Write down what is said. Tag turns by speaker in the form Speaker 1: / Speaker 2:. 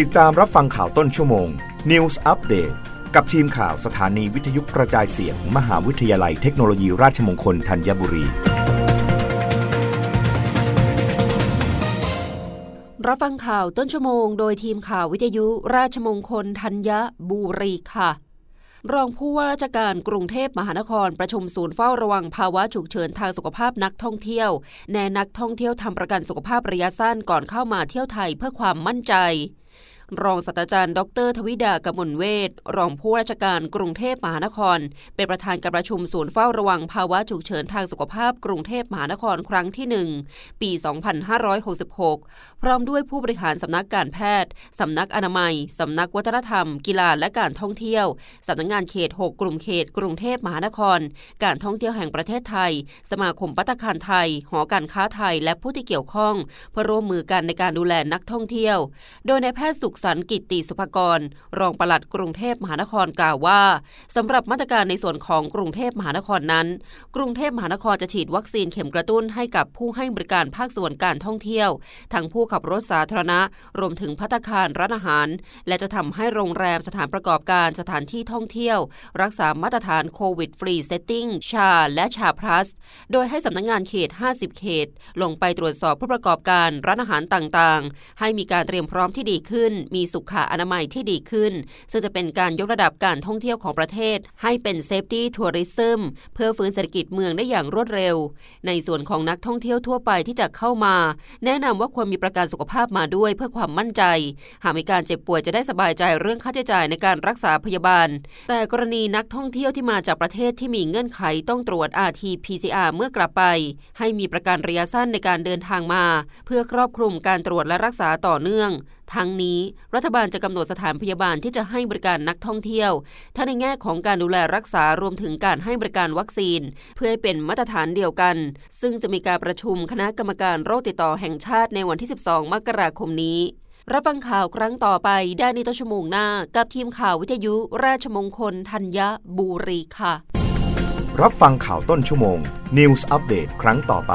Speaker 1: ติดตามรับฟังข่าวต้นชั่วโมง News Update กับทีมข่าวสถานีวิทยุกระจายเสียงมหาวิทยาลัยเทคโนโลยีราชมงคลธัญบุรี
Speaker 2: รับฟังข่าวต้นชั่วโมงโดยทีมข่าววิทยุราชมงคลธัญบุรีค่ะ รองผู้ว่าราชการกรุงเทพมหานครประชุมศูนย์เฝ้าระวังภาวะฉุกเฉินทางสุขภาพนักท่องเที่ยว แนะนักท่องเที่ยวทำประกันสุขภาพระยะสั้นก่อนเข้ามาเที่ยวไทยเพื่อความมั่นใจ รองศาสตราจารย์ ดร ทวิดากมลเวทรองผู้ราชการกรุงเทพมหานคร เป็นประธานการประชุมศูนย์เฝ้าระวังภาวะฉุกเฉินทางสุขภาพกรุงเทพมหานครครั้งที่ 1 ปี 2566 พร้อมด้วยผู้บริหารสำนักการแพทย์สำนักอนามัยสำนักวัฒนธรรม กีฬาและการท่องเที่ยวสำนักงานเขต 6 กลุ่มเขต กรุงเทพมหานคร การท่องเที่ยวแห่งประเทศไทย สมาคมปัตตาคารไทย หอการค้าไทยและผู้ที่เกี่ยวข้องเพื่อร่วมมือกันในการดูแลนักท่องเที่ยว โดยนายแพทย์สุขสันต์ กิตติศุภกร รองปลัดกรุงเทพมหานครกล่าวว่าสำหรับมาตรการในส่วนของกรุงเทพมหานครนั้น กรุงเทพมหานครจะฉีดวัคซีนเข็มกระตุ้นให้กับผู้ให้บริการภาคส่วนการท่องเที่ยว ทั้งผู้ขับรถสาธารณะ รวมถึงภัตตาคารร้านอาหาร และจะทำให้โรงแรมสถานประกอบการสถานที่ท่องเที่ยว รักษามาตรฐาน COVID Free Setting SHA และ SHA Plus โดยให้สำนักงงานเขต 50 เขต ลงไปตรวจสอบผู้ประกอบการร้านอาหารต่างๆ ให้มีการเตรียมพร้อมที่ดีขึ้นมีสุขอนามัยที่ดีขึ้น ซึ่งจะเป็นการยกระดับการท่องเที่ยวของประเทศ ให้เป็นเซฟตี้ทัวริซึมเพื่อฟื้นเศรษฐกิจเมืองได้อย่างรวดเร็ว ในส่วนของนักท่องเที่ยวทั่วไปที่จะเข้ามา แนะนำว่าควรมีประกันสุขภาพมาด้วยเพื่อความมั่นใจ หากมีการเจ็บป่วยจะได้สบายใจเรื่องค่าใช้จ่ายในการรักษาพยาบาล แต่กรณีนักท่องเที่ยวที่มาจากประเทศที่มีเงื่อนไขต้องตรวจ RT-PCR เมื่อกลับไป ให้มีประกันระยะสั้นในการเดินทางมา เพื่อครอบคลุมการตรวจและรักษาต่อเนื่อง ทั้งนี้รัฐบาลจะกำหนดสถานพยาบาลที่จะให้บริการนักท่องเที่ยวทั้งในแง่ของการดูแลรักษารวมถึงการให้บริการวัคซีน เพื่อให้เป็นมาตรฐานเดียวกัน ซึ่งจะมีการประชุมคณะกรรมการโรคติดต่อแห่งชาติในวันที่ 12 มกราคมนี้ รับฟังข่าวครั้งต่อไปได้ในต้นชั่วโมงหน้า กับทีมข่าววิทยุราชมงคลธัญบุรีค่ะ
Speaker 1: รับฟังข่าวต้นชั่วโมง News อัปเดตครั้งต่อไป